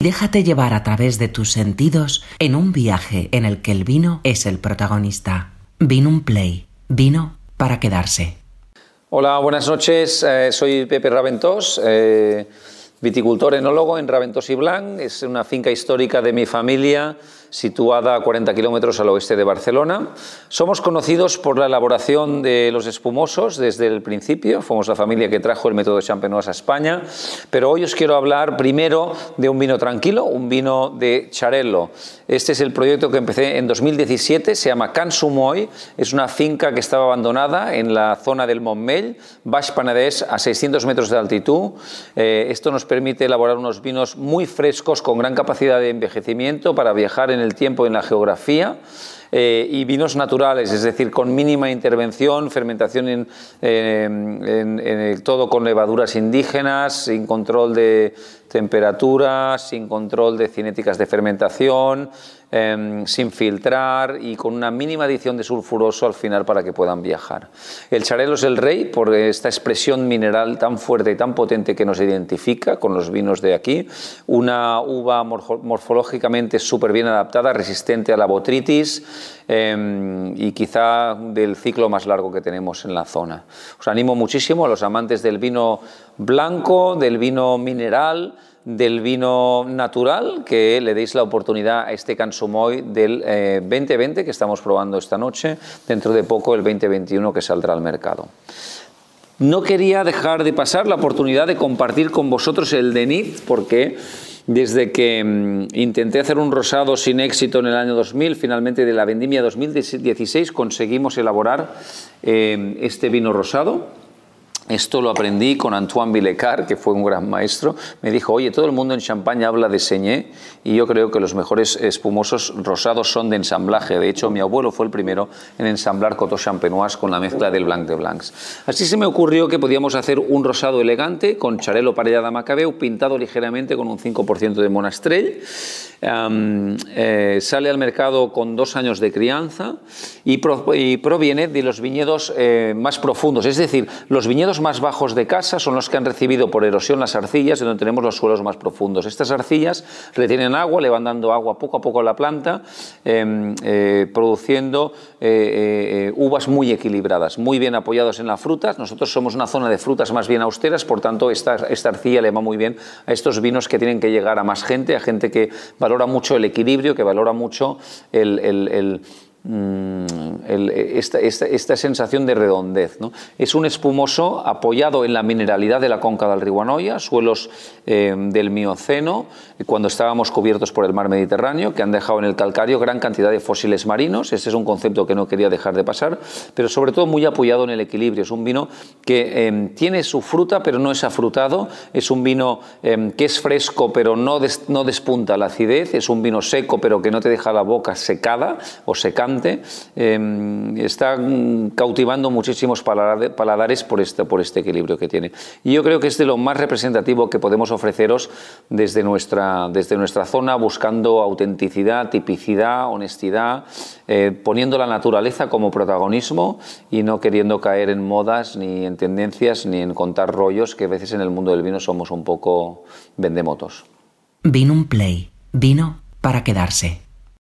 Déjate llevar a través de tus sentidos en un viaje en el que el vino es el protagonista. Vino un play. Vino para quedarse. Hola, buenas noches. Eh, soy Pepe Raventós, eh, viticultor enólogo en Raventós y Blanc. Es una finca histórica de mi familia situada a 40 kilómetros al oeste de Barcelona. Somos conocidos por la elaboración de los espumosos desde el principio, fuimos la familia que trajo el método Champenoise a España, pero hoy os quiero hablar primero de un vino tranquilo, un vino de Charello. Este es el proyecto que empecé en 2017, se llama Can Sumoy, es una finca que estaba abandonada en la zona del Montmell, Baix Penedès, a 600 metros de altitud. Eh, esto nos permite elaborar unos vinos muy frescos con gran capacidad de envejecimiento para viajar en en el tiempo y en la geografía. Eh, y vinos naturales, es decir, con mínima intervención, fermentación en, en, todo con levaduras indígenas, sin control de temperatura, sin control de cinéticas de fermentación, Em, sin filtrar y con una mínima adición de sulfuroso al final para que puedan viajar. El charelo es el rey por esta expresión mineral tan fuerte y tan potente que nos identifica con los vinos de aquí. Una uva morfológicamente súper bien adaptada, resistente a la botritis em, y quizá del ciclo más largo que tenemos en la zona. Os animo muchísimo a los amantes del vino blanco, del vino mineral, del vino natural, que le deis la oportunidad a este Cansumoy del 2020 eh, que estamos probando esta noche, dentro de poco el 2021 que saldrá al mercado. No quería dejar de pasar la oportunidad de compartir con vosotros el Denit, porque desde que mm, intenté hacer un rosado sin éxito en el año 2000, finalmente de la vendimia 2016 conseguimos elaborar eh, este vino rosado esto lo aprendí con Antoine Villecar, que fue un gran maestro. Me dijo, oye, todo el mundo en Champaña habla de Señé y yo creo que los mejores espumosos rosados son de ensamblaje. De hecho, mi abuelo fue el primero en ensamblar Coteau Champenoise con la mezcla del Blanc de Blancs. Así se me ocurrió que podíamos hacer un rosado elegante con charelo parellada Macabeu pintado ligeramente con un 5% de monastrell. Eh, sale al mercado con dos años de crianza y, proviene de los viñedos eh, más profundos, es decir, los viñedos más bajos de casa son los que han recibido por erosión las arcillas, donde tenemos los suelos más profundos. Estas arcillas retienen agua, le van dando agua poco a poco a la planta, em, eh, produciendo uvas muy equilibradas, muy bien apoyados en las frutas. Nosotros somos una zona de frutas más bien austeras, por tanto, esta, esta arcilla le va muy bien a estos vinos que tienen que llegar a más gente, a gente que valora mucho el equilibrio, que valora mucho el Mm, esta, sensación de redondez. Es un espumoso apoyado en la mineralidad de la conca del Riguanoya, suelos eh, del Mioceno, cuando estábamos cubiertos por el mar Mediterráneo, que han dejado en el calcario gran cantidad de fósiles marinos. Este es un concepto que no quería dejar de pasar, pero sobre todo muy apoyado en el equilibrio. Es un vino que em, tiene su fruta, pero no es afrutado. Es un vino em, que es fresco, pero no, no despunta la acidez. Es un vino seco, pero que no te deja la boca secada o secante Em, está cautivando muchísimos paladares por este, por este equilibrio que tiene. Y yo creo que es de lo más representativo que podemos ofreceros desde nuestra, desde nuestra zona, buscando autenticidad, tipicidad, honestidad, eh, poniendo la naturaleza como protagonismo y no queriendo caer en modas, ni en tendencias, ni en contar rollos que a veces en el mundo del vino somos un poco vendemotos. Vino un play, vino para quedarse.